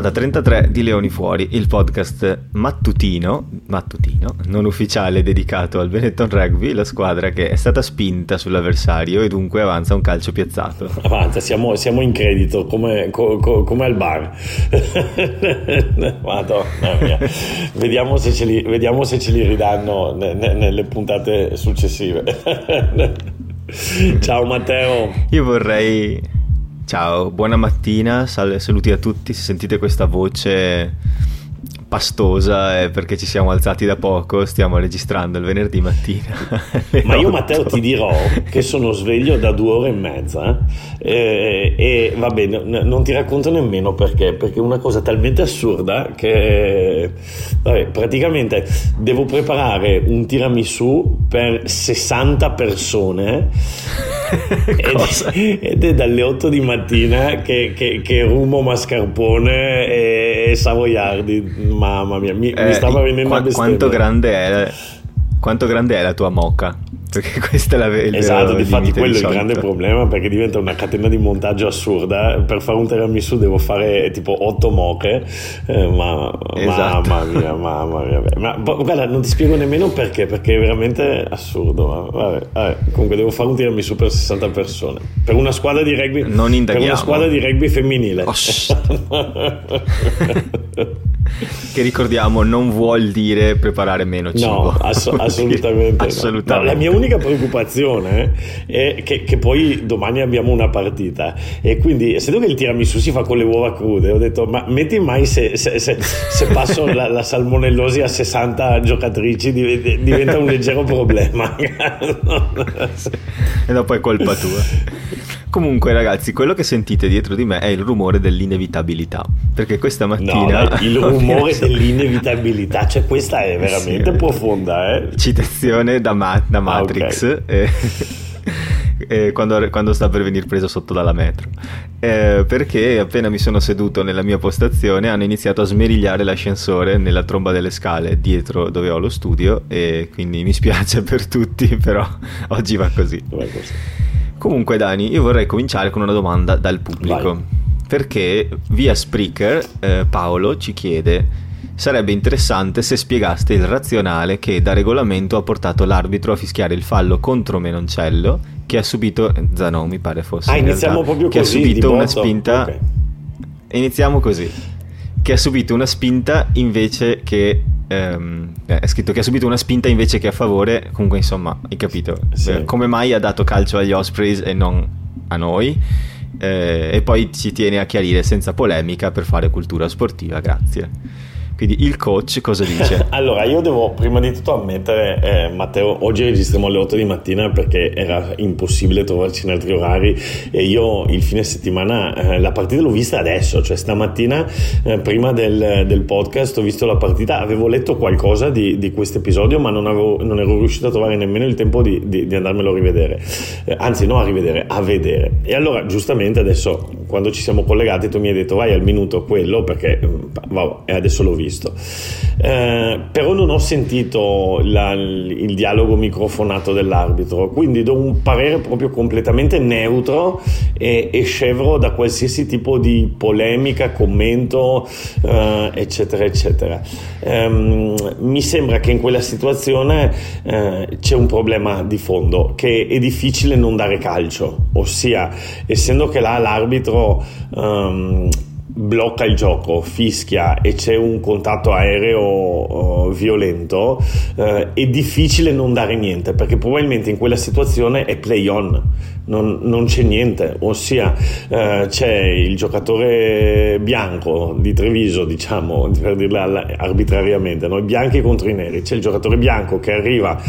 Puntata 33 di Leoni Fuori, il podcast mattutino, mattutino, non ufficiale dedicato al Benetton Rugby, la squadra che è stata spinta sull'avversario e dunque avanza un calcio piazzato. Avanza, siamo, siamo in credito come, co, co, come al bar. Madonna mia. Vediamo se ce li, vediamo se ce li ridanno nelle puntate successive. Ciao Matteo. Io vorrei Ciao, buona mattina, sal- saluti a tutti, se sentite questa voce pastosa è perché ci siamo alzati da poco, stiamo registrando il venerdì mattina. Ma io Matteo ti dirò che sono sveglio da due ore e mezza eh, e vabbè, n- non ti racconto nemmeno perché, perché è una cosa talmente assurda che vabbè, praticamente devo preparare un tiramisù per 60 persone ed, ed, è dalle 8 di mattina che, che, che rumo mascarpone e, e savoiardi mamma mia mi, eh, mi stava venendo a bestemmia quanto grande è quanto grande è la tua moca perché questa è la vera esatto difatti quello è il grande problema perché diventa una catena di montaggio assurda. Per fare un tiramisù devo fare tipo otto moche eh, ma esatto. mamma mia mamma mia ma guarda non ti spiego nemmeno perché perché è veramente assurdo ma, vabbè, vabbè. comunque devo fare un tiramisù per 60 persone. Per una squadra di rugby non per una squadra di rugby femminile. Oh, che ricordiamo non vuol dire preparare meno cibo no ass- assolutamente, assolutamente. No. la mia unica preoccupazione è che, che, poi domani abbiamo una partita e quindi essendo che il tiramisù si fa con le uova crude ho detto ma metti mai se, se, se, se passo la, la, salmonellosi a 60 giocatrici diventa un leggero problema e dopo è colpa tua Comunque, ragazzi, quello che sentite dietro di me è il rumore dell'inevitabilità. Perché questa mattina. No, dai, il rumore dell'inevitabilità, cioè questa è veramente sì, profonda, eh? Citazione da, Ma- da Matrix. Ah, okay. eh, quando, quando, sta per venire preso sotto dalla metro. Eh, perché appena mi sono seduto nella mia postazione hanno iniziato a smerigliare l'ascensore nella tromba delle scale dietro dove ho lo studio e quindi mi spiace per tutti, però oggi va così. Va così. Comunque, Dani, io vorrei cominciare con una domanda dal pubblico. Vai. Perché via Spreaker eh, Paolo ci chiede sarebbe interessante se spiegaste il razionale che da regolamento ha portato l'arbitro a fischiare il fallo contro Menoncello che ha subito Zanon mi pare fosse ah, iniziamo realtà, proprio che così, ha subito una spinta okay. iniziamo così che ha subito una spinta invece che ehm, è scritto che ha subito una spinta invece che a favore comunque insomma hai capito? Sì. eh, come mai ha dato calcio agli Ospreys e non a noi? Eh, e poi ci tiene a chiarire senza polemica per fare cultura sportiva grazie quindi il coach cosa dice? allora, io devo prima di tutto ammettere, eh, Matteo, oggi registriamo alle 8 di mattina perché era impossibile trovarci in altri orari e io il fine settimana eh, la partita l'ho vista adesso, cioè stamattina eh, prima del, del, podcast ho visto la partita, avevo letto qualcosa di, di questo episodio ma non, avevo, non, ero riuscito a trovare nemmeno il tempo di, di, di andarmelo a rivedere, eh, anzi no a rivedere, a vedere. E allora giustamente adesso quando ci siamo collegati tu mi hai detto vai al minuto quello perché wow, e adesso l'ho visto visto. Eh, però non ho sentito la, il dialogo microfonato dell'arbitro, quindi do un parere proprio completamente neutro e, e scevro da qualsiasi tipo di polemica, commento, eh, eccetera, eccetera. Eh, mi sembra che in quella situazione eh, c'è un problema di fondo, che è difficile non dare calcio, ossia, essendo che là l'arbitro um, blocca il gioco, fischia e c'è un contatto aereo uh, violento, uh, è difficile non dare niente perché probabilmente in quella situazione è play on, non, non c'è niente, ossia uh, c'è il giocatore bianco di Treviso, diciamo, per dirla arbitrariamente, no? bianchi contro i neri, c'è il giocatore bianco che arriva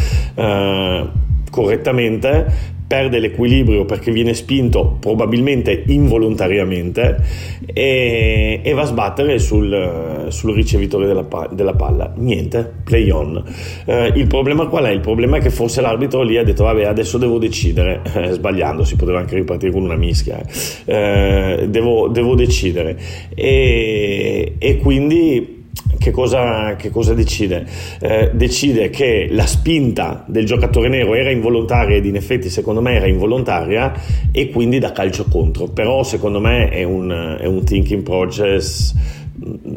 correttamente perde l'equilibrio perché viene spinto probabilmente involontariamente e, e va a sbattere sul, sul ricevitore della, della, palla. Niente, play on. Eh, il problema qual è? Il problema è che forse l'arbitro lì ha detto vabbè adesso devo decidere, eh, sbagliando, si poteva anche ripartire con una mischia, eh, devo, devo, decidere e, e quindi che, cosa, che cosa decide? Eh, decide che la spinta del giocatore nero era involontaria ed in effetti secondo me era involontaria e quindi da calcio contro, però secondo me è un, è un thinking process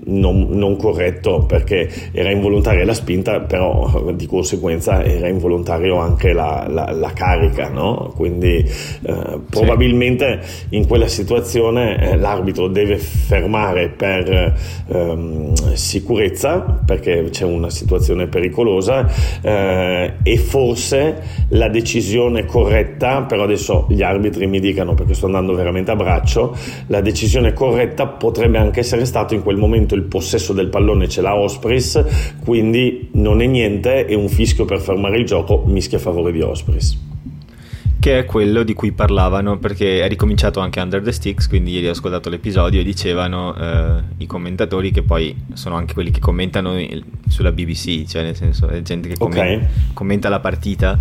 non, non, corretto perché era involontaria la spinta, però di conseguenza era involontario anche la, la, la carica, no? quindi eh, probabilmente in quella situazione eh, l'arbitro deve fermare per ehm, sicurezza perché c'è una situazione pericolosa eh, e forse la decisione corretta, però adesso gli arbitri mi dicano perché sto andando veramente a braccio, la decisione corretta potrebbe anche essere stato in quel quel momento il possesso del pallone ce l'ha Ospreys, quindi non è niente, è un fischio per fermare il gioco, mischia a favore di Ospreys che è quello di cui parlavano perché è ricominciato anche Under the Sticks quindi ieri ho ascoltato l'episodio e dicevano eh, i commentatori che poi sono anche quelli che commentano sulla BBC cioè nel senso è gente che commenta, okay. commenta la partita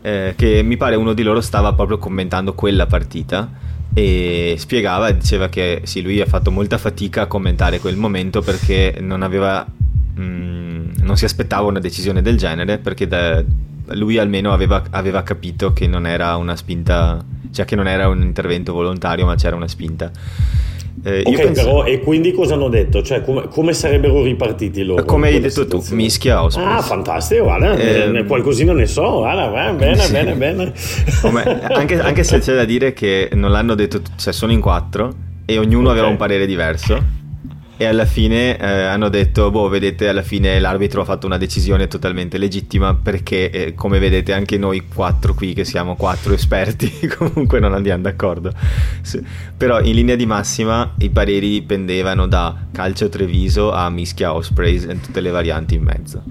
eh, che mi pare uno di loro stava proprio commentando quella partita e spiegava, diceva che sì, lui ha fatto molta fatica a commentare quel momento perché non aveva, mh, mm, non si aspettava una decisione del genere perché da, lui almeno aveva, aveva, capito che non era una spinta, cioè che non era un intervento volontario ma c'era una spinta. Eh, ok, penso... però e quindi cosa hanno detto? Cioè, come, come sarebbero ripartiti loro? Come hai detto tu, mischia Ospreys. Ah, fantastico, guarda, eh, qualcosina ne so, guarda, bene, sì. bene, bene. Come, anche, anche, se c'è da dire che non l'hanno detto, cioè sono in quattro e ognuno okay. aveva un parere diverso e alla fine eh, hanno detto, boh, vedete, alla fine l'arbitro ha fatto una decisione totalmente legittima perché, eh, come vedete, anche noi quattro qui, che siamo quattro esperti, comunque non andiamo d'accordo. Sì. Però in linea di massima i pareri pendevano da calcio Treviso a mischia Ospreys e tutte le varianti in mezzo.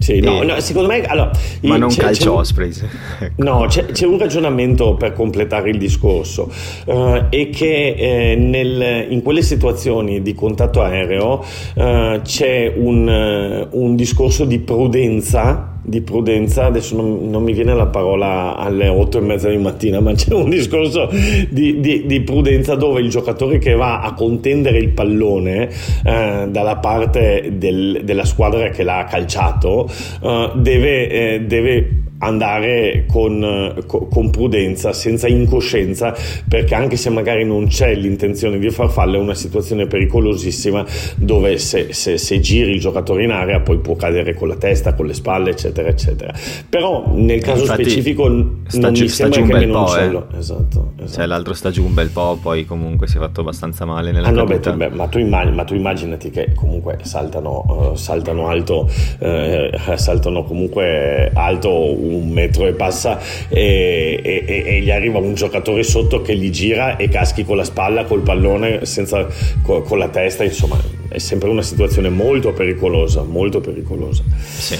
Sì, no, no, secondo me... Allora, ma non c'è, calcio Ospreys. ecco. No, c'è, c'è, un ragionamento per completare il discorso, uh, è che eh, nel, in quelle situazioni di contatto aereo uh, c'è un, uh, un discorso di prudenza di prudenza, adesso non, non, mi viene la parola alle 8 e mezza di mattina, ma c'è un discorso di, di, di prudenza dove il giocatore che va a contendere il pallone eh, dalla parte del, della squadra che l'ha calciato eh, deve, eh, deve andare con, con, prudenza, senza incoscienza, perché anche se magari non c'è l'intenzione di farfalla, è una situazione pericolosissima dove se, se, se, giri il giocatore in area poi può cadere con la testa, con le spalle, eccetera, eccetera. Però nel caso Infatti, specifico sta, non mi sembra che un po', eh. esatto, esatto. Cioè, l'altro sta giù un bel po', poi comunque si è fatto abbastanza male nella ah, no, beh, beh, ma, tu immagini, ma, tu immaginati che comunque saltano, uh, saltano alto, uh, saltano comunque alto un metro e passa e, e, e, gli arriva un giocatore sotto che gli gira e caschi con la spalla, col pallone, senza, con, con la testa, insomma è sempre una situazione molto pericolosa, molto pericolosa. Sì.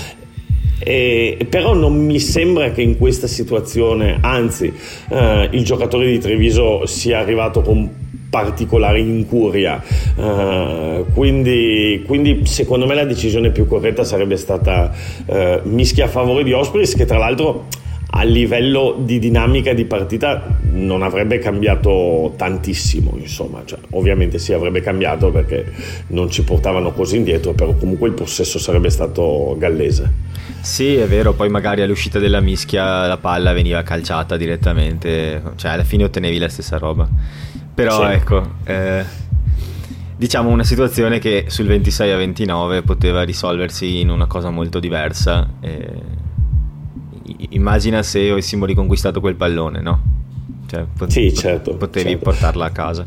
E, però non mi sembra che in questa situazione, anzi, eh, il giocatore di Treviso sia arrivato con particolare incuria. Uh, quindi, quindi, secondo me la decisione più corretta sarebbe stata uh, mischia a favore di Ospreys, che tra l'altro a livello di dinamica di partita non avrebbe cambiato tantissimo, insomma, cioè, ovviamente sì avrebbe cambiato perché non ci portavano così indietro, però comunque il possesso sarebbe stato gallese. Sì, è vero, poi magari all'uscita della mischia la palla veniva calciata direttamente, cioè alla fine ottenevi la stessa roba. Però sì. ecco, eh, diciamo una situazione che sul 26 a 29 poteva risolversi in una cosa molto diversa. Eh, immagina se avessimo riconquistato quel pallone, no? Cioè, pot- sì, certo. Potevi certo. portarla a casa.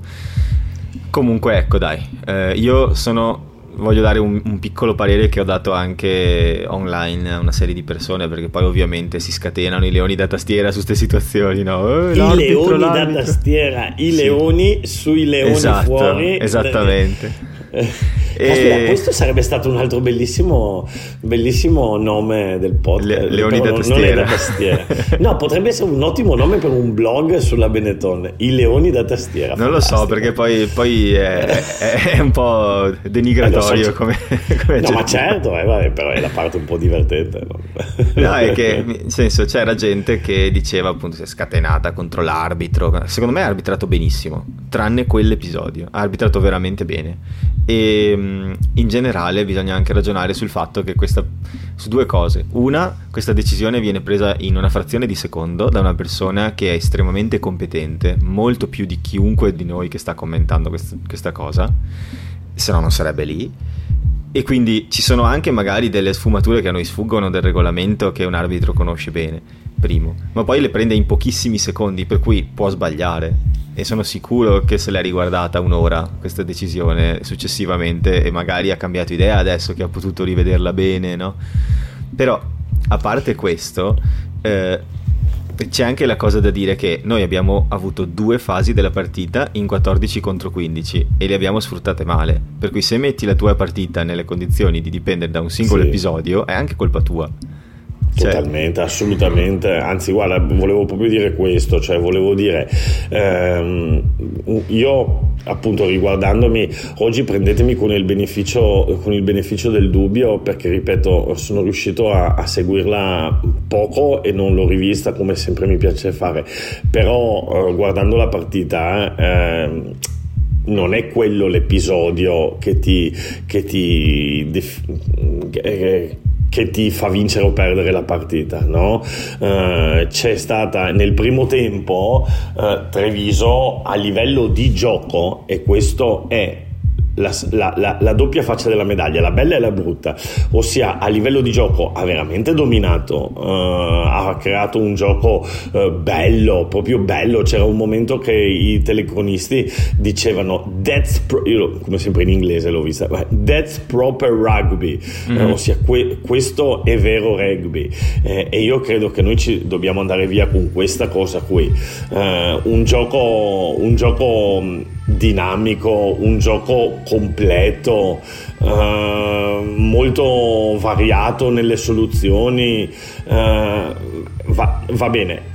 Comunque, ecco, dai, eh, io sono voglio dare un, un, piccolo parere che ho dato anche online a una serie di persone perché poi ovviamente si scatenano i leoni da tastiera su queste situazioni no? Eh, I leoni da tastiera i sì. leoni sui leoni esatto, fuori esattamente Caspita, e... questo sarebbe stato un altro bellissimo, bellissimo nome del podcast. Le, Leoni da tastiera. tastiera. no, potrebbe essere un ottimo nome per un blog sulla Benetton. I Leoni da tastiera. Non Fantastico. lo so, perché poi, poi è, è, un po' denigratorio. Eh, so, come, come no, ma certo, eh, vabbè, però è la parte un po' divertente. No, no è che nel senso c'era gente che diceva appunto si è scatenata contro l'arbitro. Secondo me ha arbitrato benissimo, tranne quell'episodio. Ha arbitrato veramente bene e mm, in generale bisogna anche ragionare sul fatto che questa su due cose. Una, questa decisione viene presa in una frazione di secondo da una persona che è estremamente competente, molto più di chiunque di noi che sta commentando quest- questa cosa, se no non sarebbe lì. E quindi ci sono anche magari delle sfumature che a noi sfuggono del regolamento che un arbitro conosce bene, primo, ma poi le prende in pochissimi secondi, per cui può sbagliare e sono sicuro che se l'è riguardata un'ora questa decisione successivamente e magari ha cambiato idea adesso che ha potuto rivederla bene, no? Però a parte questo, eh, c'è anche la cosa da dire che noi abbiamo avuto due fasi della partita in 14 contro 15 e le abbiamo sfruttate male. Per cui se metti la tua partita nelle condizioni di dipendere da un singolo sì. episodio è anche colpa tua. Cioè... Totalmente, assolutamente. Anzi, guarda, volevo proprio dire questo, cioè volevo dire, ehm, io appunto riguardandomi, oggi prendetemi con il, beneficio, con il beneficio del dubbio perché, ripeto, sono riuscito a, a, seguirla poco e non l'ho rivista come sempre mi piace fare, però eh, guardando la partita... Eh, non è quello l'episodio che ti, che ti che, che ti fa vincere o perdere la partita. No? Uh, c'è stata nel primo tempo uh, Treviso a livello di gioco e questo è la, la, la, doppia faccia della medaglia, la bella e la brutta, ossia a livello di gioco ha veramente dominato, uh, ha creato un gioco uh, bello, proprio bello, c'era un momento che i telecronisti dicevano that's pro- io come sempre in inglese l'ho vista, that's proper rugby, mm-hmm. uh, ossia que- questo è vero rugby. Eh, e io credo che noi ci dobbiamo andare via con questa cosa qui, un gioco, un gioco dinamico, un gioco completo, eh, molto variato nelle soluzioni. Eh, va, va bene.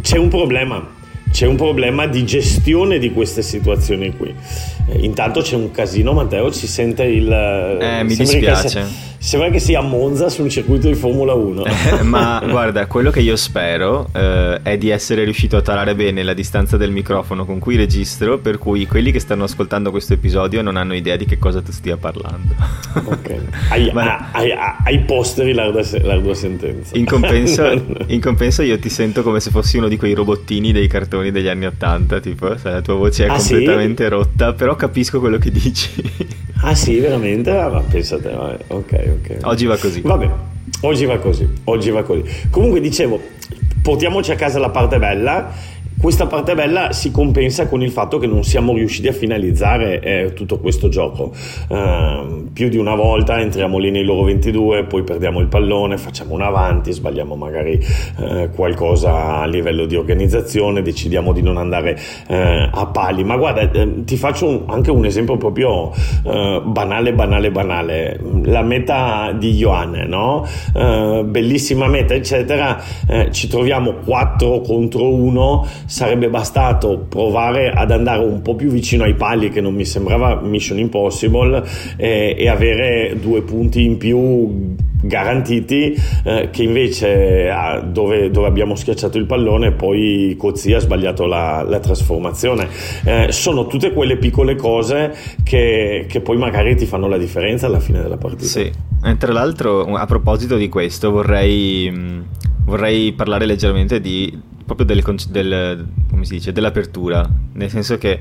C'è un problema c'è un problema di gestione di queste situazioni qui. Eh, intanto c'è un casino, Matteo, ci sente il... Eh, mi dispiace. Sembra che sia a Monza su un circuito di Formula 1. Eh, ma guarda, quello che io spero eh, è di essere riuscito a tarare bene la distanza del microfono con cui registro, per cui quelli che stanno ascoltando questo episodio non hanno idea di che cosa tu stia parlando. Ok. Hai, ma... hai, hai posteri l'ardua, l'ardua sentenza. In compenso, in compenso, io ti sento come se fossi uno di quei robottini dei cartoni degli anni Ottanta, tipo, la tua voce è ah, completamente sì? rotta, però capisco quello che dici. Ah sì, veramente? Ah, ma pensate, ok, ok. Oggi va così. Vabbè, oggi va così, oggi va così. Comunque dicevo, portiamoci a casa la parte bella questa parte bella si compensa con il fatto che non siamo riusciti a finalizzare eh, tutto questo gioco. Uh, più di una volta entriamo lì nei loro 22, poi perdiamo il pallone, facciamo un avanti, sbagliamo magari uh, qualcosa a livello di organizzazione, decidiamo di non andare uh, a pali. Ma guarda, eh, ti faccio un, anche un esempio proprio banale, banale, banale. La meta di Ioane, no? bellissima meta, eccetera. ci troviamo 4 contro 1 sarebbe bastato provare ad andare un po' più vicino ai pali che non mi sembrava Mission Impossible eh, e avere due punti in più garantiti eh, che invece ah, dove, dove, abbiamo schiacciato il pallone poi Cozzi ha sbagliato la, la trasformazione. Eh, sono tutte quelle piccole cose che, che, poi magari ti fanno la differenza alla fine della partita. Sì. E tra l'altro a proposito di questo vorrei, mm, vorrei parlare leggermente di proprio delle, del, dice, dell'apertura, nel senso che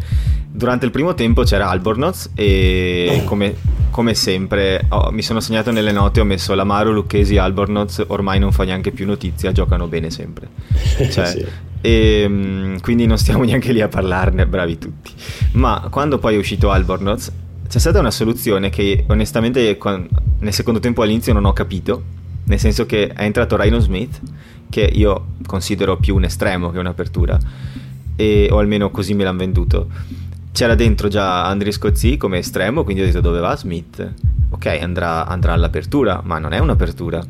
durante il primo tempo c'era Albornoz e come, come sempre oh, mi sono segnato nelle note, ho messo Lamaro, Lucchesi, Albornoz, ormai non fa neanche più notizia, giocano bene sempre. Cioè, sì. E mm, quindi non stiamo neanche lì a parlarne, bravi tutti. Ma quando poi è uscito Albornoz, c'è stata una soluzione che onestamente nel secondo tempo all'inizio non ho capito, nel senso che è entrato Rhino Smith che io considero più un estremo che un'apertura, e, o almeno così me l'hanno venduto. C'era dentro già Andri Scozzi come estremo, quindi ho detto dove va Smith? Ok, andrà, andrà all'apertura, ma non è un'apertura.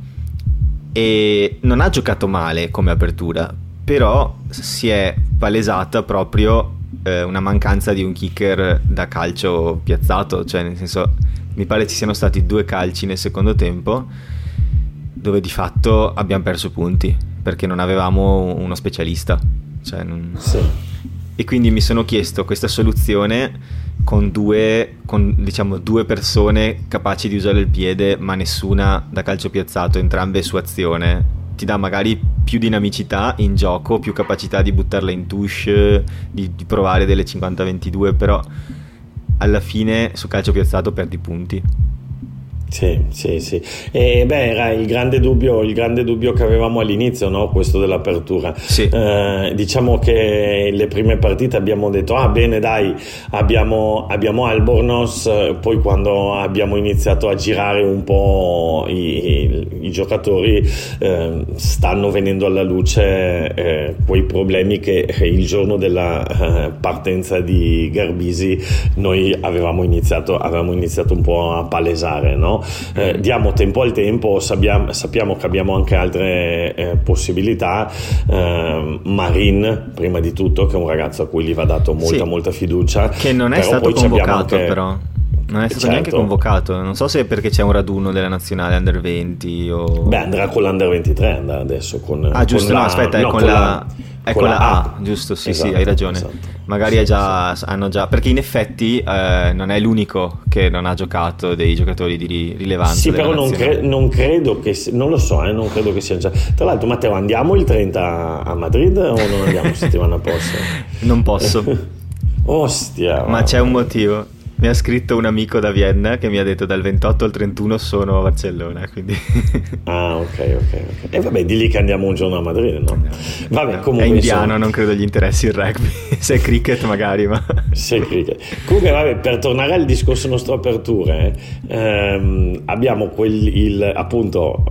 E non ha giocato male come apertura, però si è palesata proprio eh, una mancanza di un kicker da calcio piazzato, cioè nel senso mi pare ci siano stati due calci nel secondo tempo dove di fatto abbiamo perso punti perché non avevamo uno specialista. Cioè non... sì. E quindi mi sono chiesto questa soluzione con due, con, diciamo, due persone capaci di usare il piede, ma nessuna da calcio piazzato, entrambe su azione. Ti dà magari più dinamicità in gioco, più capacità di buttarla in touche, di, di provare delle 50-22, però alla fine su calcio piazzato perdi punti. Sì, sì, sì. E beh, era il grande dubbio, il grande dubbio che avevamo all'inizio, no? questo dell'apertura. Sì. Eh, diciamo che le prime partite abbiamo detto, ah bene dai, abbiamo, abbiamo Albornoz, poi quando abbiamo iniziato a girare un po' i, i, i giocatori eh, stanno venendo alla luce eh, quei problemi che il giorno della eh, partenza di Garbisi noi avevamo iniziato, avevamo iniziato un po' a palesare, no? Eh, diamo tempo al tempo, sappiamo, sappiamo che abbiamo anche altre eh, possibilità. Eh, Marin, prima di tutto, che è un ragazzo a cui gli va dato molta, Sì. molta fiducia. Che non è Però stato convocato, anche- però. Non è stato Certo. neanche convocato. Non so se è perché c'è un raduno della nazionale under 20 o. Beh, andrà con l'Under 23 andrà adesso. Con, Ah, giusto, con no, la- aspetta, è no, con, la, è con la A, giusto, sì, Esatto, sì, hai ragione. esatto. Magari Sì, già, hanno già, perché in effetti eh, non è l'unico che non ha giocato dei giocatori di ri- rilevanza. Sì, però non, cre- non credo che, non lo so, eh, non credo che sia già. Tra l'altro, Matteo, andiamo il 30 a Madrid o non andiamo settimana prossima? Non posso, Ostia, ma c'è un motivo. Mi ha scritto un amico da Vienna che mi ha detto dal 28 al 31 sono a Barcellona, quindi... Ah, ok, ok, ok. E vabbè, di lì che andiamo un giorno a Madrid, no? Vabbè, No, comunque. è indiano, insomma, non credo gli interessi il rugby. Se è cricket magari, ma... Sì, cricket. Comunque, vabbè, per tornare al discorso nostro aperture, ehm, abbiamo quel, il, appunto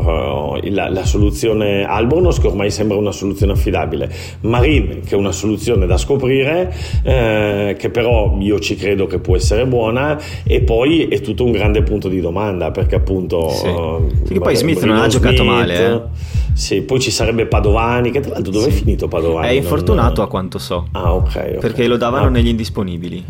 eh, la, la soluzione Albornoz, che ormai sembra una soluzione affidabile, Marin, che è una soluzione da scoprire, eh, che però io ci credo che può essere buona, e poi è tutto un grande punto di domanda, perché appunto. Sì. Sì, che poi Smith non ha giocato Smith, male, eh. Sì, poi ci sarebbe Padovani, che tra l'altro dove è finito Padovani? È infortunato a Non- quanto so. Ah, ok. ok. Perché lo davano Ah. negli indisponibili.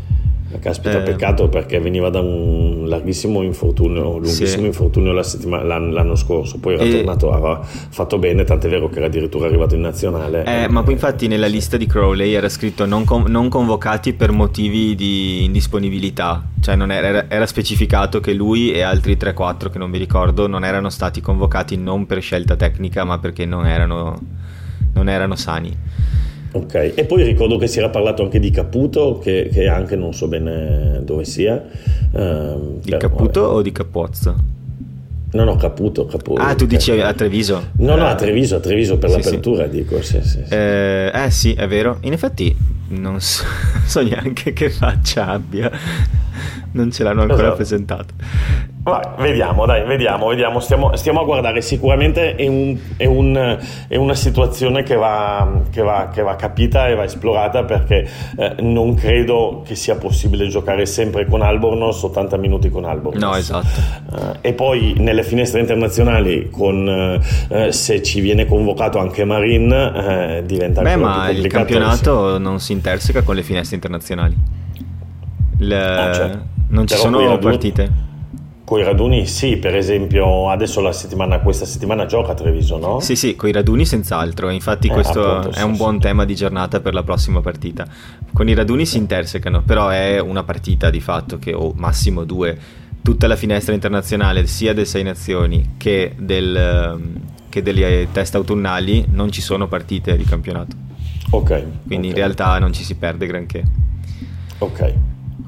Caspita, Eh. peccato perché veniva da un larghissimo infortunio, lunghissimo Sì. infortunio la l'anno, l'anno scorso, poi era E- tornato, aveva fatto bene, tant'è vero che era addirittura arrivato in nazionale. Eh, ma poi infatti nella lista di Crowley era scritto non, con- non convocati per motivi di indisponibilità, cioè non era, era- era specificato che lui e altri 3-4 che non vi ricordo non erano stati convocati non per scelta tecnica ma perché non erano, non erano sani. Ok, e poi ricordo che si era parlato anche di Caputo, che, che anche non so bene dove sia. ehm, Di però, Caputo vabbè. o di Capozzo? No, no, Caputo, Caputo. Ah, tu dici a Treviso? No, no, a Eh, Treviso, a Treviso per sì, l'apertura, dico, sì, sì, sì. Eh, eh sì, è vero. In effetti non so, so neanche che faccia abbia. Non ce l'hanno ancora Esatto. presentato. Vai, vediamo, dai, vediamo, vediamo. Stiamo, stiamo a guardare. Sicuramente è, un- è un- è una situazione che va, che, va, che va capita e va esplorata perché eh, non credo che sia possibile giocare sempre con Albornoz 80 minuti con Albornoz. No, esatto. Eh, e poi nelle finestre internazionali, con, eh, eh, se ci viene convocato anche Marin, eh, diventa Beh, ma il campionato non si interseca con le finestre internazionali. Il- Ah, certo. Non ci Però sono raduni- partite. Con i raduni, sì, per esempio, adesso la settimana, questa settimana gioca a Treviso, no? Sì, sì, con i raduni senz'altro. Infatti, Eh, questo appunto, è sì, un sì. buon tema di giornata per la prossima partita. Con i raduni si intersecano, però è una partita di fatto che, o massimo due, tutta la finestra internazionale, sia del Sei Nazioni che, del, ehm, che delle test autunnali, non ci sono partite di campionato. Ok. Quindi ok, in realtà non ci si perde granché. Ok.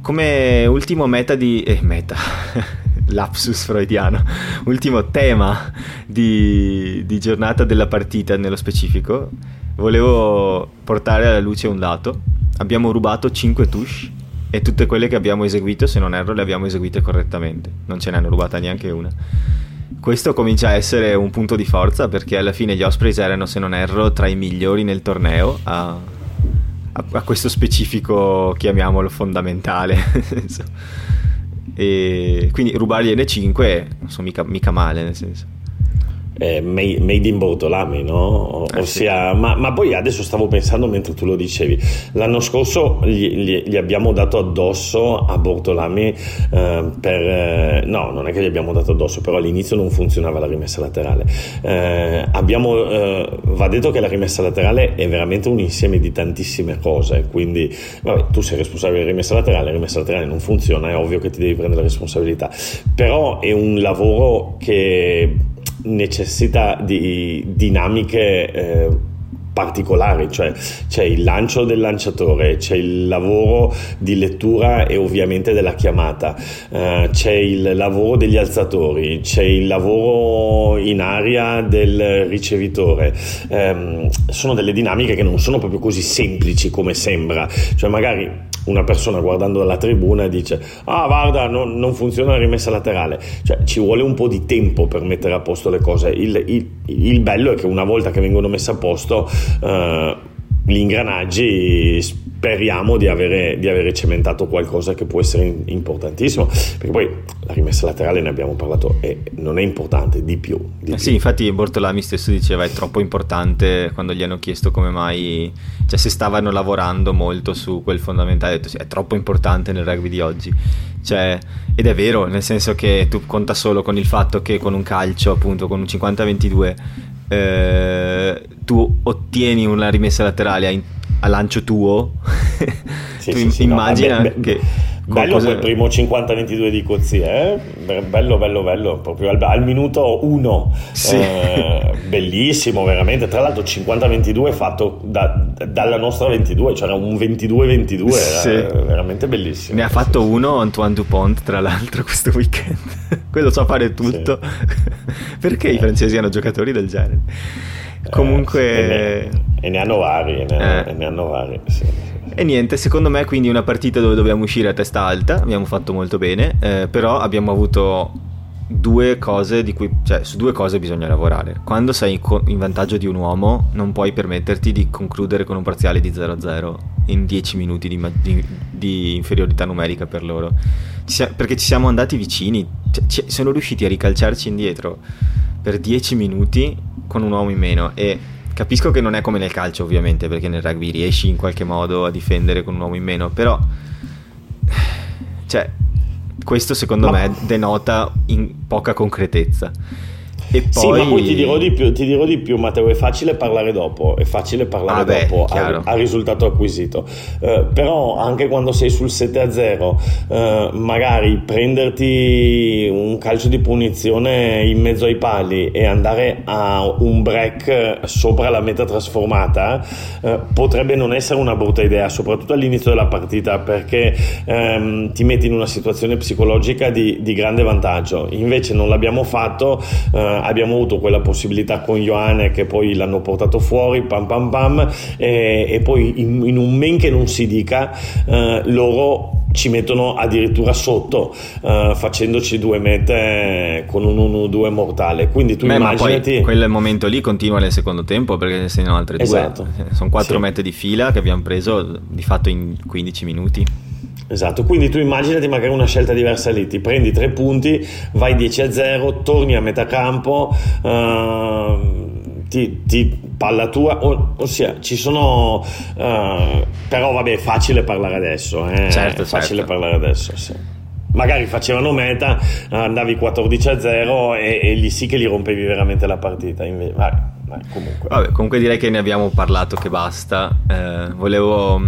Come ultimo meta di... Eh, meta. Lapsus freudiano. Ultimo tema di, di giornata della partita nello specifico. Volevo portare alla luce un dato. Abbiamo rubato 5 touche e tutte quelle che abbiamo eseguito, se non erro, le abbiamo eseguite correttamente. Non ce ne hanno rubata neanche una. Questo comincia a essere un punto di forza perché alla fine gli Ospreys erano, se non erro, tra i migliori nel torneo a, a- a questo specifico, chiamiamolo fondamentale. e quindi rubargliene 5 non so mica, mica male, nel senso. Eh, made in Bortolami, no? Eh, Ossia, sì. ma, ma, poi adesso stavo pensando mentre tu lo dicevi, l'anno scorso gli, gli, gli abbiamo dato addosso a Bortolami eh, per... Eh, no, non è che gli abbiamo dato addosso, però all'inizio non funzionava la rimessa laterale. Eh, abbiamo, eh, va detto che la rimessa laterale è veramente un insieme di tantissime cose, quindi vabbè, tu sei responsabile della rimessa laterale, la rimessa laterale non funziona, è ovvio che ti devi prendere la responsabilità, però è un lavoro che necessita di dinamiche eh, particolari, cioè c'è il lancio del lanciatore, c'è il lavoro di lettura e ovviamente della chiamata, eh, c'è il lavoro degli alzatori, c'è il lavoro in aria del ricevitore. Eh, sono delle dinamiche che non sono proprio così semplici come sembra, cioè magari una persona guardando dalla tribuna dice ah guarda non, non, funziona la rimessa laterale. Cioè ci vuole un po' di tempo per mettere a posto le cose. Il, il, il bello è che una volta che vengono messe a posto eh, gli ingranaggi speriamo di avere, di avere, cementato qualcosa che può essere importantissimo perché poi la rimessa laterale ne abbiamo parlato e non è importante di più, di eh più. sì infatti Bortolami stesso diceva è troppo importante quando gli hanno chiesto come mai cioè se stavano lavorando molto su quel fondamentale ha detto sì, è troppo importante nel rugby di oggi cioè, ed è vero nel senso che tu conta solo con il fatto che con un calcio appunto con un 50-22 eh, tu ottieni una rimessa laterale a, a lancio tuo, sì, tu sì, immagina no, che... Bello quel primo 50-22 di Cozzi, eh? bello, bello, bello, proprio al, al minuto 1, sì. eh, bellissimo veramente, tra l'altro 50-22 fatto da, dalla nostra 22, cioè un 22-22, sì. veramente bellissimo. Ne ha fatto sì, uno Antoine Dupont tra l'altro questo weekend, quello sa fare tutto, perché i francesi hanno giocatori del genere? Eh, Comunque... E ne, e, ne, hanno vari, e ne, eh. ne hanno vari, sì. E niente, secondo me quindi una partita dove dobbiamo uscire a testa alta, abbiamo fatto molto bene, eh, però abbiamo avuto due cose di cui, cioè su due cose bisogna lavorare. Quando sei in vantaggio di un uomo non puoi permetterti di concludere con un parziale di 0-0 in 10 minuti di, di, di inferiorità numerica per loro, ci perché ci siamo andati vicini, cioè, sono riusciti a ricalciarci indietro per 10 minuti con un uomo in meno e Capisco che non è come nel calcio, ovviamente, perché nel rugby riesci in qualche modo a difendere con un uomo in meno, però. Cioè, questo secondo Ma... me denota in poca concretezza. E poi... Sì, ma poi ti dirò, di più, ti dirò di più, Matteo, è facile parlare dopo, è facile parlare ah beh, dopo al, risultato acquisito. Uh, però anche quando sei sul 7-0, uh, eh, magari prenderti un calcio di punizione in mezzo ai pali e andare a un break sopra la meta trasformata uh, potrebbe non essere una brutta idea, soprattutto all'inizio della partita, perché um, ti metti in una situazione psicologica di, di grande vantaggio. Invece non l'abbiamo fatto abbiamo avuto quella possibilità con Ioane che poi l'hanno portato fuori, pam pam pam, e, e poi in, in, un men che non si dica, eh, loro ci mettono addirittura sotto uh, facendoci due mete con un 1-2 mortale quindi tu Beh, immaginati ma quel momento lì continua nel secondo tempo perché ne sono altre esatto. due sono quattro sì. mete di fila che abbiamo preso di fatto in 15 minuti Esatto, quindi tu immaginati magari una scelta diversa lì, ti prendi tre punti, vai 10 a 0, torni a metà campo, uh, ti, ti, palla tua, o, ossia ci sono, uh, però vabbè è facile parlare adesso, eh? certo, è facile certo. parlare adesso, sì. Magari facevano meta, andavi 14 a 0 e, e lì sì che gli rompevi veramente la partita. Invece, vai, vai, comunque. Vabbè, comunque direi che ne abbiamo parlato che basta. Eh, volevo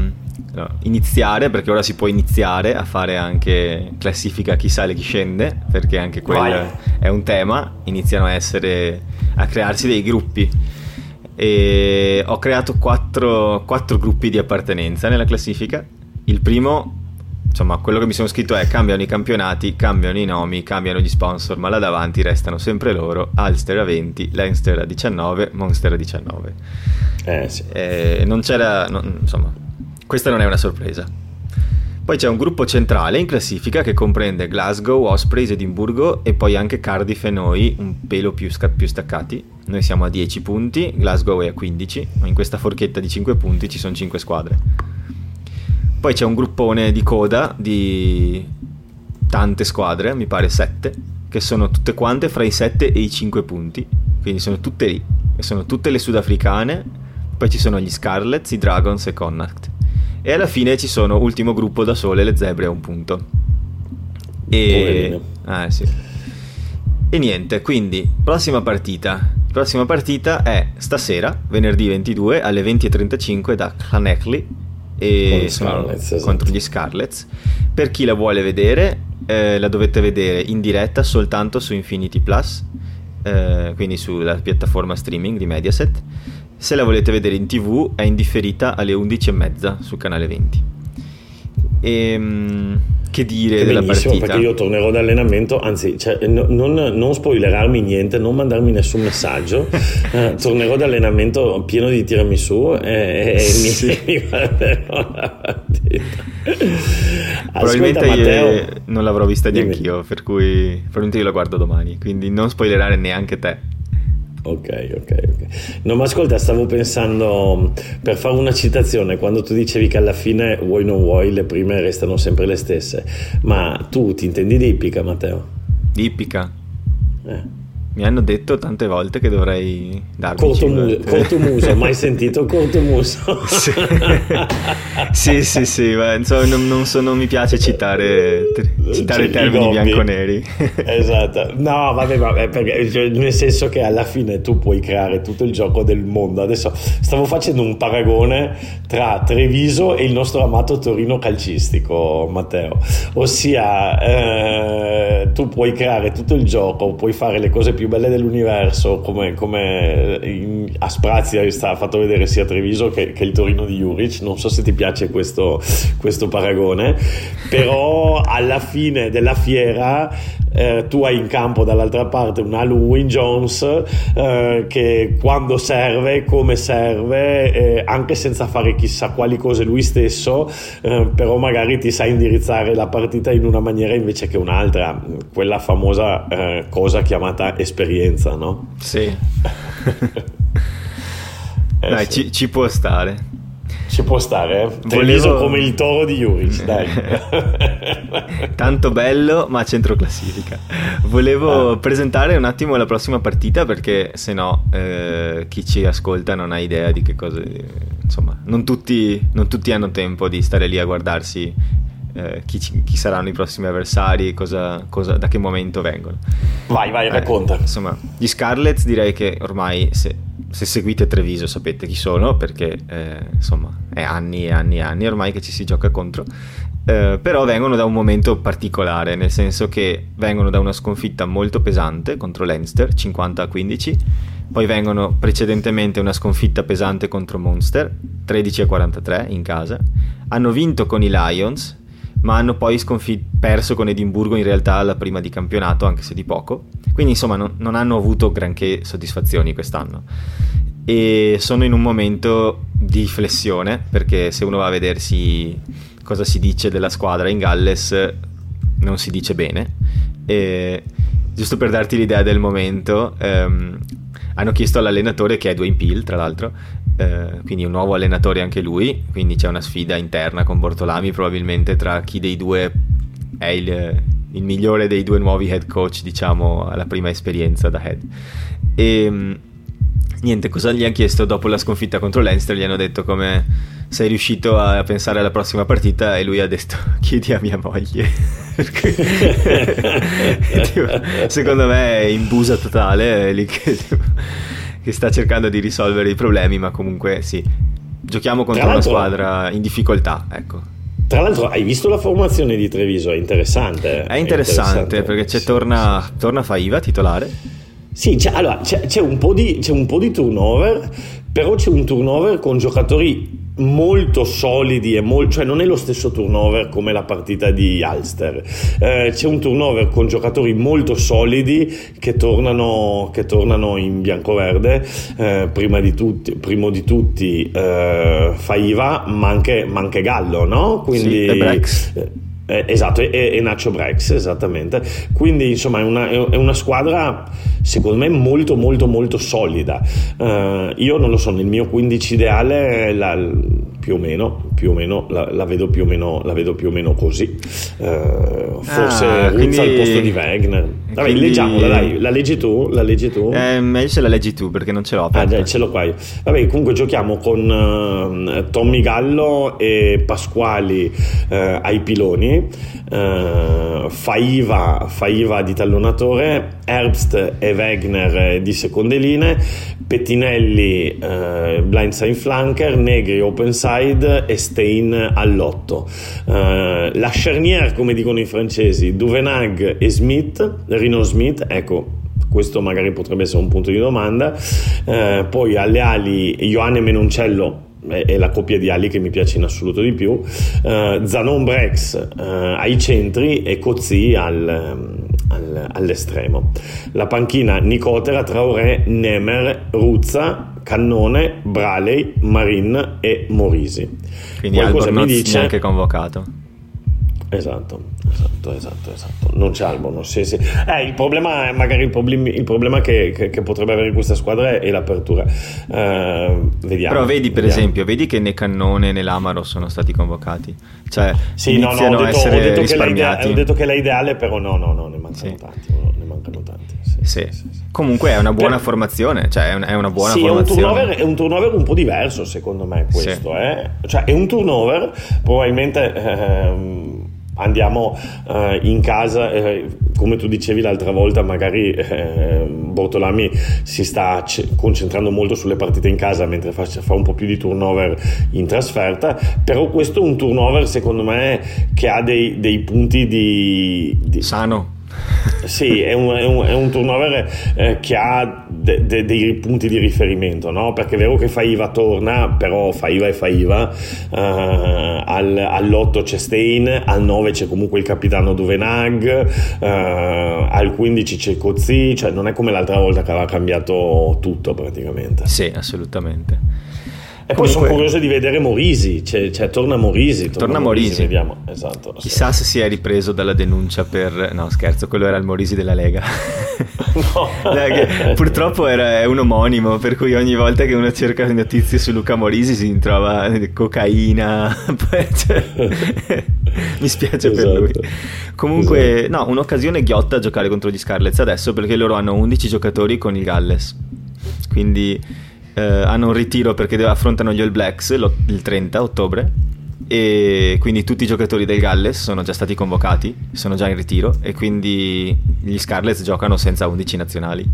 iniziare perché ora si può iniziare a fare anche classifica chi sale chi scende perché anche quello Vai. è un tema. Iniziano a essere a crearsi dei gruppi. E ho creato quattro, quattro gruppi di appartenenza nella classifica. Il primo insomma quello che mi sono scritto è cambiano i campionati cambiano i nomi cambiano gli sponsor ma là davanti restano sempre loro Alster a 20 Leinster a 19 Monster a 19 eh, sì. eh, non c'era non, insomma questa non è una sorpresa. Poi c'è un gruppo centrale in classifica che comprende Glasgow, Ospreys, Edimburgo e poi anche Cardiff e noi un pelo più, sca- più, staccati. Noi siamo a 10 punti, Glasgow è a 15, ma in questa forchetta di 5 punti ci sono 5 squadre. Poi c'è un gruppone di coda di tante squadre, mi pare 7, che sono tutte quante fra i 7 e i 5 punti quindi sono tutte lì, e sono tutte le sudafricane, poi ci sono gli Scarlets, i Dragons e Connacht. E alla fine ci sono ultimo gruppo da sole, le zebre a un punto. E... Ah, sì. E niente, quindi prossima partita. Prossima partita è stasera, venerdì 22 alle 20.35 da Claneckley e Scarlets, esatto. contro gli Scarlets. Per chi la vuole vedere, eh, la dovete vedere in diretta soltanto su Infinity Plus, eh, quindi sulla piattaforma streaming di Mediaset. Se la volete vedere in tv è indifferita alle 11.30 sul canale 20. E, ehm, che dire della partita? perché io tornerò d'allenamento, anzi, cioè, no, non, non, spoilerarmi niente, non mandarmi nessun messaggio. eh, tornerò d'allenamento pieno di tiramisù e, e sì. mi, mi guarderò la partita. Probabilmente Matteo, non l'avrò vista neanch'io, per cui probabilmente io la guardo domani, quindi non spoilerare neanche te. Ok, ok, ok. No, ma ascolta, stavo pensando, per fare una citazione, quando tu dicevi che alla fine vuoi non vuoi, le prime restano sempre le stesse, ma tu ti intendi di ippica, Matteo? Di ippica? Eh. Mi hanno detto tante volte che dovrei darmi cortomuso, cortomuso mai sentito cortomuso? sì, sì, sì, sì ma, insomma, non, non, so, non, mi piace citare, citare cioè, termini bianco-neri. esatto, no, vabbè, vabbè perché, cioè, nel senso che alla fine tu puoi creare tutto il gioco del mondo. Adesso stavo facendo un paragone tra Treviso e il nostro amato Torino calcistico, Matteo, ossia eh, tu puoi creare tutto il gioco, puoi fare le cose più belle dell'universo, come, come in, a Sprazia sta fatto vedere sia Treviso che, che, il Torino di Juric. Non so se ti piace questo, questo paragone, però alla fine della fiera eh, tu hai in campo dall'altra parte un Alu Win Jones eh, che quando serve, come serve, eh, anche senza fare chissà quali cose lui stesso, eh, però magari ti sa indirizzare la partita in una maniera invece che un'altra, quella famosa eh, cosa chiamata esperienza, no? Sì. Dai, sì. Ci, ci può stare. Ci può stare, eh? Treviso Volevo... come il toro di Juric, dai. Tanto bello, ma centro classifica. Volevo ah. presentare un attimo la prossima partita perché se no eh, chi ci ascolta non ha idea di che cosa... Insomma, non tutti, non tutti hanno tempo di stare lì a guardarsi eh, chi, chi, saranno i prossimi avversari, cosa, cosa, da che momento vengono. Vai, vai, racconta. Eh, insomma, gli Scarlets direi che ormai se, se seguite Treviso sapete chi sono perché eh, insomma è anni e anni e anni ormai che ci si gioca contro. Eh, però vengono da un momento particolare, nel senso che vengono da una sconfitta molto pesante contro Leinster, 50 a 15, poi vengono precedentemente una sconfitta pesante contro Monster, 13 a 43 in casa, hanno vinto con i Lions, ma hanno poi sconfit- perso con Edimburgo in realtà la prima di campionato, anche se di poco. Quindi insomma non, non hanno avuto granché soddisfazioni quest'anno. E sono in un momento di flessione, perché se uno va a vedersi cosa si dice della squadra in Galles, non si dice bene. E, giusto per darti l'idea del momento, ehm, hanno chiesto all'allenatore, che è Dwayne Peel tra l'altro, eh, quindi un nuovo allenatore anche lui, quindi c'è una sfida interna con Bortolami probabilmente tra chi dei due è il, il migliore dei due nuovi head coach, diciamo, alla prima esperienza da head. E ehm, niente, cosa gli hanno chiesto dopo la sconfitta contro l'Enster? Gli hanno detto come sei riuscito a pensare alla prossima partita e lui ha detto chiedi a mia moglie. secondo me è in busa totale, lì che che sta cercando di risolvere i problemi, ma comunque sì, giochiamo contro una squadra in difficoltà, ecco. Tra l'altro, hai visto la formazione di Treviso? È interessante. È interessante, è interessante. perché c'è, torna, torna Faiva titolare. Sì, c'è, allora, c'è, c'è, un di, c'è, un po di, turnover, però c'è un turnover con giocatori molto solidi e molto, cioè non è lo stesso turnover come la partita di Ulster. Eh, c'è un turnover con giocatori molto solidi che tornano, che tornano in bianco-verde. Eh, prima di tutti, primo di tutti eh, Faiva ma anche, ma anche Gallo no? quindi sì, eh, esatto, e, e Nacho Brex, esattamente. Quindi, insomma, è una, è una, squadra, secondo me, molto, molto, molto solida. Uh, io non lo so, nel mio 15 ideale, la, più o meno, più o meno la, la, vedo, più o meno, la vedo più o meno così. Uh, forse ah, quindi... al posto di Wegner. Vabbè, quindi... leggiamola, dai, la leggi tu? La leggi tu? Eh, meglio se la leggi tu perché non ce l'ho. Ah, dai, ce l'ho qua io. Vabbè, comunque giochiamo con uh, Tommy Gallo e Pasquali uh, ai piloni, Faiva, Faiva di tallonatore, Herbst e Wegner di seconde linee, Pettinelli blindside flanker, Negri open side e Stein all'otto. Uh, la charnière, come dicono i francesi, Duvenag e Smith, Rino Smith, ecco, questo magari potrebbe essere un punto di domanda. Uh, poi alle ali Ioanne Menoncello è la coppia di ali che mi piace in assoluto di più. Uh, Zanon Brex uh, ai centri e Cozzi al, al, all'estremo. La panchina Nicotera, Traoré, Nemer, Ruzza, Cannone, Braley, Marin e Morisi. Quindi Qualcosa mi dice anche convocato. Esatto, esatto, esatto, esatto. Non c'è Albono. Sì, sì. Eh, il problema è magari il, problem- il problema che, che, che, potrebbe avere questa squadra è l'apertura. Uh, vediamo. Però vedi, per vediamo. esempio, vedi che né Cannone né Lamaro sono stati convocati. Cioè, sì, no, no, ho detto, ho detto, ho detto che è l'ideale, però no, no, no, ne mancano sì. tanti. Ne mancano tanti. Sì. Comunque è una buona per... formazione, cioè è una buona sì, formazione. È un, turnover, è un turnover un po' diverso secondo me questo, eh? cioè è un turnover probabilmente... Ehm, andiamo eh, in casa, eh, come tu dicevi l'altra volta, magari eh, Bortolami si sta c- concentrando molto sulle partite in casa mentre fa, fa, un po' più di turnover in trasferta, però questo è un turnover secondo me che ha dei, dei punti di, di... Sano sì, è un, è un, è un turnover eh, che ha de, de, dei punti di riferimento, no? perché è vero che Faiva torna, però Faiva è Faiva, eh, al, all'8 c'è Stein, al 9 c'è comunque il capitano Duvenag, eh, al 15 c'è Cozzi, cioè non è come l'altra volta che aveva cambiato tutto praticamente. Sì, assolutamente. E poi sono curioso di vedere Morisi, cioè, cioè torna Morisi. Torna, torna Morisi, Morisi. vediamo. Esatto, Chissà se si è ripreso dalla denuncia per... No scherzo, quello era il Morisi della Lega. No. purtroppo era, è un omonimo, per cui ogni volta che uno cerca notizie su Luca Morisi si trova cocaina. cioè, mi spiace esatto. per lui. Comunque, esatto. no, un'occasione ghiotta a giocare contro gli Scarlets adesso perché loro hanno 11 giocatori con il Galles. Quindi eh, hanno un ritiro perché affrontano gli All Blacks il 30 ottobre e quindi tutti i giocatori del Galles sono già stati convocati, sono già in ritiro e quindi gli Scarlets giocano senza 11 nazionali.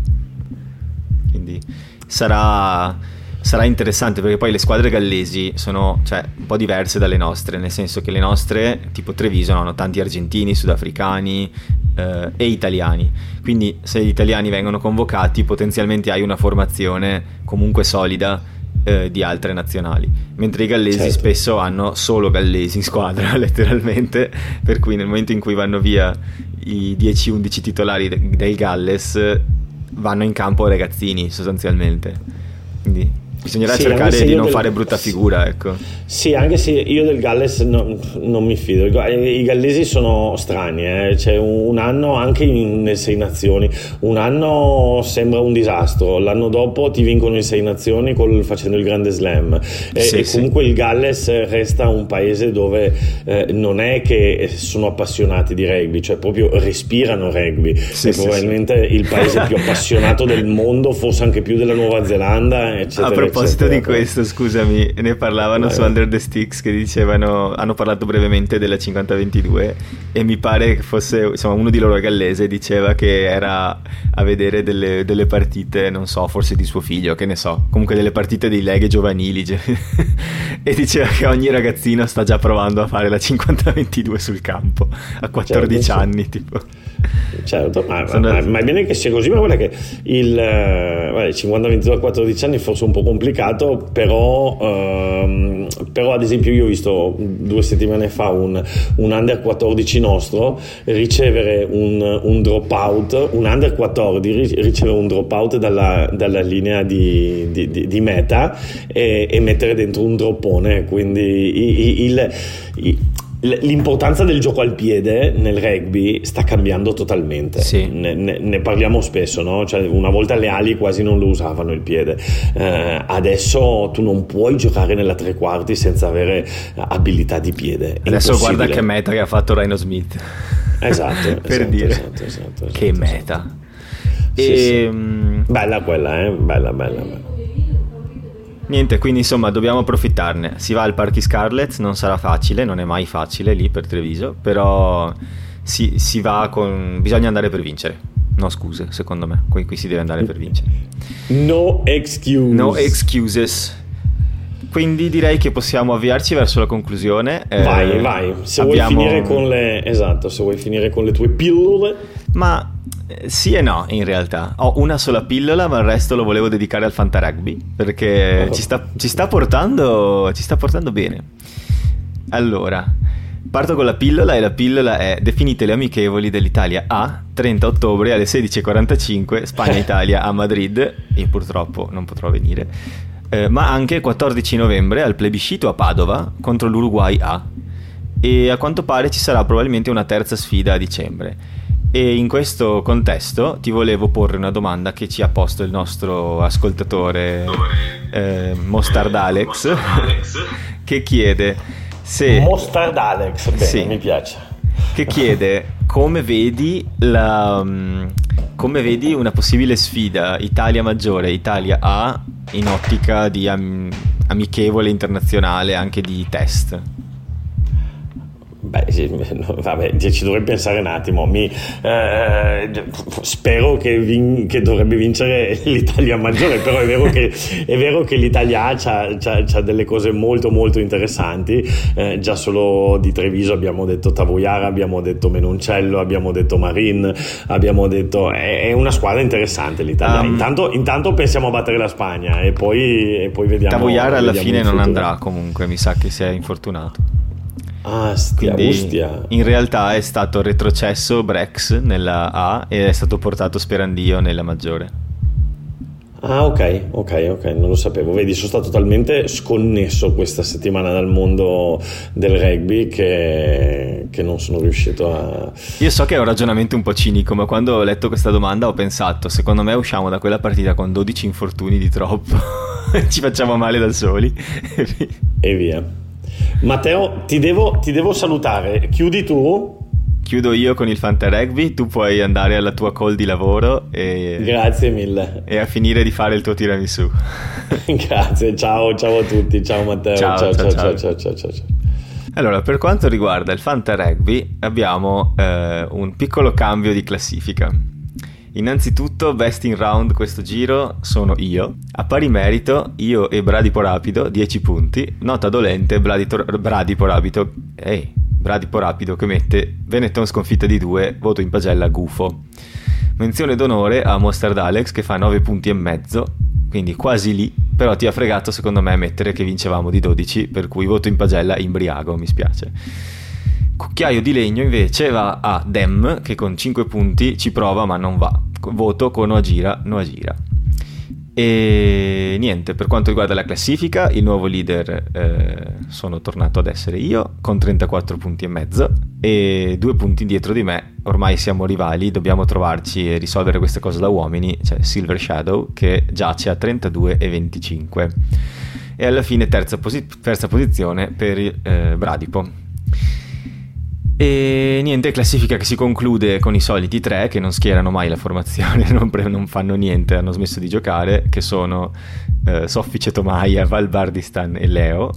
Quindi sarà sarà interessante perché poi le squadre gallesi sono cioè, un po' diverse dalle nostre, nel senso che le nostre, tipo Treviso, hanno tanti argentini, sudafricani eh, e italiani. Quindi se gli italiani vengono convocati potenzialmente hai una formazione comunque solida eh, di altre nazionali, mentre i gallesi certo. spesso hanno solo gallesi in squadra, letteralmente, per cui nel momento in cui vanno via i 10-11 titolari del Galles vanno in campo ragazzini sostanzialmente. Quindi Bisognerà sì, cercare di non del... fare brutta figura, ecco. Sì, anche se io del Galles no, non mi fido. I gallesi sono strani, eh. C'è un anno anche in, nelle Sei Nazioni, un anno sembra un disastro, l'anno dopo ti vincono in Sei Nazioni col, facendo il grande slam. E, sì, e comunque sì. il Galles resta un paese dove eh, non è che sono appassionati di rugby, cioè proprio respirano rugby. Sì, è probabilmente il paese più appassionato del mondo, forse anche più della Nuova Zelanda, eccetera proposito di questo, scusami, ne parlavano Vai. su Under the Sticks che dicevano, hanno parlato brevemente della 50-22 e mi pare che fosse, insomma, uno di loro è gallese, diceva che era a vedere delle, delle, partite, non so, forse di suo figlio, che ne so, comunque delle partite di leghe giovanili e diceva che ogni ragazzino sta già provando a fare la 50-22 sul campo a 14 certo, anni, tipo. Certo, ma, ma, ma, è bene che sia così, ma guarda che il eh, 50-22 a 14 anni è forse un po' complicato, però, ehm, però ad esempio io ho visto due settimane fa un, un under 14 nostro ricevere un, un drop out, un under 14 ricevere un drop out dalla, dalla linea di, di, di, di meta e, e, mettere dentro un droppone, quindi il, il l'importanza del gioco al piede nel rugby sta cambiando totalmente. Sì. Ne, ne, ne, parliamo spesso, no? Cioè, una volta le ali quasi non lo usavano il piede. Eh, adesso tu non puoi giocare nella tre quarti senza avere abilità di piede. È adesso guarda che meta che ha fatto Rhino Smith. Esatto, per esatto, dire. Esatto, esatto, che meta. Sì, e, sì. Ehm, bella quella, eh? Bella, bella, bella. Niente, quindi insomma dobbiamo approfittarne. Si va al Parchi Scarlett, non sarà facile, non è mai facile lì per Treviso, però si, si va con... bisogna andare per vincere. No scuse, secondo me, qui, qui si deve andare per vincere. No excuse. No excuses. Quindi direi che possiamo avviarci verso la conclusione. Vai, eh, vai. Se abbiamo... vuoi finire con le esatto, se vuoi finire con le tue pillole. Ma eh, sì e no, in realtà. Ho una sola pillola, ma il resto lo volevo dedicare al Fantarugby perché oh. ci, sta, ci, sta portando, ci sta portando bene. Allora, parto con la pillola e la pillola è definite le amichevoli dell'Italia A 30 ottobre alle 16.45 Spagna-Italia a Madrid. Io purtroppo non potrò venire. Eh, ma anche il 14 novembre al plebiscito a Padova contro l'Uruguay A. E a quanto pare ci sarà probabilmente una terza sfida a dicembre. E in questo contesto ti volevo porre una domanda che ci ha posto il nostro ascoltatore eh, Mostard Alex, che chiede se... Mostard Alex, bene, sì, mi piace. Che chiede come vedi, la, come vedi una possibile sfida Italia maggiore, Italia A in ottica di am- amichevole internazionale anche di test. Beh, no, vabbè, ci dovrei pensare un attimo. Mi, eh, spero che, vin- che, dovrebbe vincere l'Italia maggiore, però è vero che, è vero che l'Italia ha delle cose molto molto interessanti. Eh, già solo di Treviso abbiamo detto Tavoiara, abbiamo detto Menoncello, abbiamo detto Marin, abbiamo detto... È, è una squadra interessante l'Italia. Um, intanto, intanto, pensiamo a battere la Spagna e poi, e poi vediamo... Tavoiara alla fine non andrà comunque, mi sa che si è infortunato. Ah, stia, Quindi, in realtà è stato retrocesso Brex nella A e è stato portato Sperandio nella maggiore. Ah, ok, ok, ok, non lo sapevo. Vedi, sono stato talmente sconnesso questa settimana dal mondo del rugby che, che, non sono riuscito a. Io so che è un ragionamento un po' cinico, ma quando ho letto questa domanda ho pensato: secondo me usciamo da quella partita con 12 infortuni di troppo, ci facciamo male da soli e via. Matteo, ti devo, ti devo salutare. Chiudi tu chiudo io con il Fanta Rugby, tu puoi andare alla tua call di lavoro e... Grazie mille. E a finire di fare il tuo tiramisù. Grazie, ciao, ciao a tutti, ciao Matteo, ciao ciao ciao, ciao, ciao, ciao, ciao, ciao. Allora, per quanto riguarda il Fanta Rugby, abbiamo eh, un piccolo cambio di classifica. Innanzitutto, best in round questo giro sono io. A pari merito, io e Bradipo Rapido, 10 punti. Nota dolente, Bradipo Rapido, ehi, Bradipo Rapido che mette Benetton sconfitta di 2, voto in pagella gufo. Menzione d'onore a Mostard Alex che fa 9 punti e mezzo, quindi quasi lì, però ti ha fregato secondo me mettere che vincevamo di 12, per cui voto in pagella imbriago, mi spiace. Cucchiaio di legno invece va a Dem che con 5 punti ci prova ma non va. Voto con Noagira, Noagira. E niente, per quanto riguarda la classifica, il nuovo leader eh, sono tornato ad essere io con 34 punti e mezzo e due punti dietro di me. Ormai siamo rivali, dobbiamo trovarci e risolvere queste cose da uomini. C'è Silver Shadow che giace a 32 e 25. E alla fine terza, posi- terza posizione per eh, Bradipo e niente, classifica che si conclude con i soliti tre che non schierano mai la formazione, non, pre- non fanno niente, hanno smesso di giocare, che sono eh, Soffice Tomaia, Valbardistan e Leo.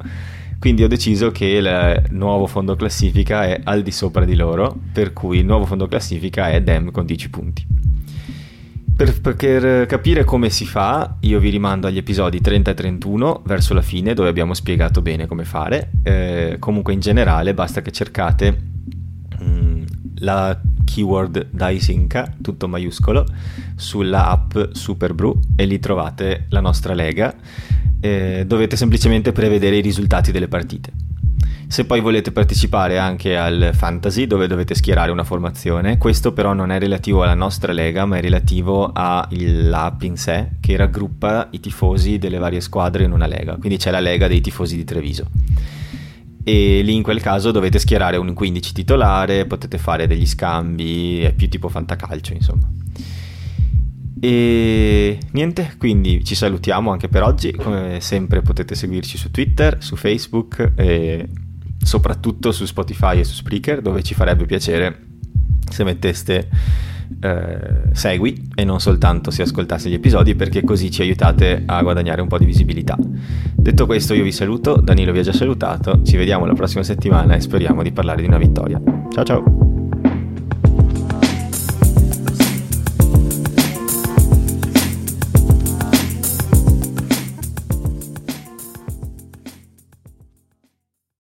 Quindi ho deciso che il nuovo fondo classifica è al di sopra di loro, per cui il nuovo fondo classifica è Dem con 10 punti. Per, per, capire come si fa, io vi rimando agli episodi 30 e 31 verso la fine, dove abbiamo spiegato bene come fare. Eh, comunque, in generale, basta che cercate la keyword Daisinka, tutto maiuscolo, sulla app Superbrew e lì trovate la nostra lega. Eh, dovete semplicemente prevedere i risultati delle partite. Se poi volete partecipare anche al fantasy dove dovete schierare una formazione, questo però non è relativo alla nostra lega ma è relativo all'app in sé che raggruppa i tifosi delle varie squadre in una lega, quindi c'è la lega dei tifosi di Treviso e lì in quel caso dovete schierare un 15 titolare, potete fare degli scambi, è più tipo fantacalcio insomma. E niente, quindi ci salutiamo anche per oggi, come sempre potete seguirci su Twitter, su Facebook e soprattutto su Spotify e su Spreaker dove ci farebbe piacere se metteste eh, segui e non soltanto se ascoltaste gli episodi perché così ci aiutate a guadagnare un po' di visibilità. Detto questo io vi saluto, Danilo vi ha già salutato, ci vediamo la prossima settimana e speriamo di parlare di una vittoria. Ciao ciao!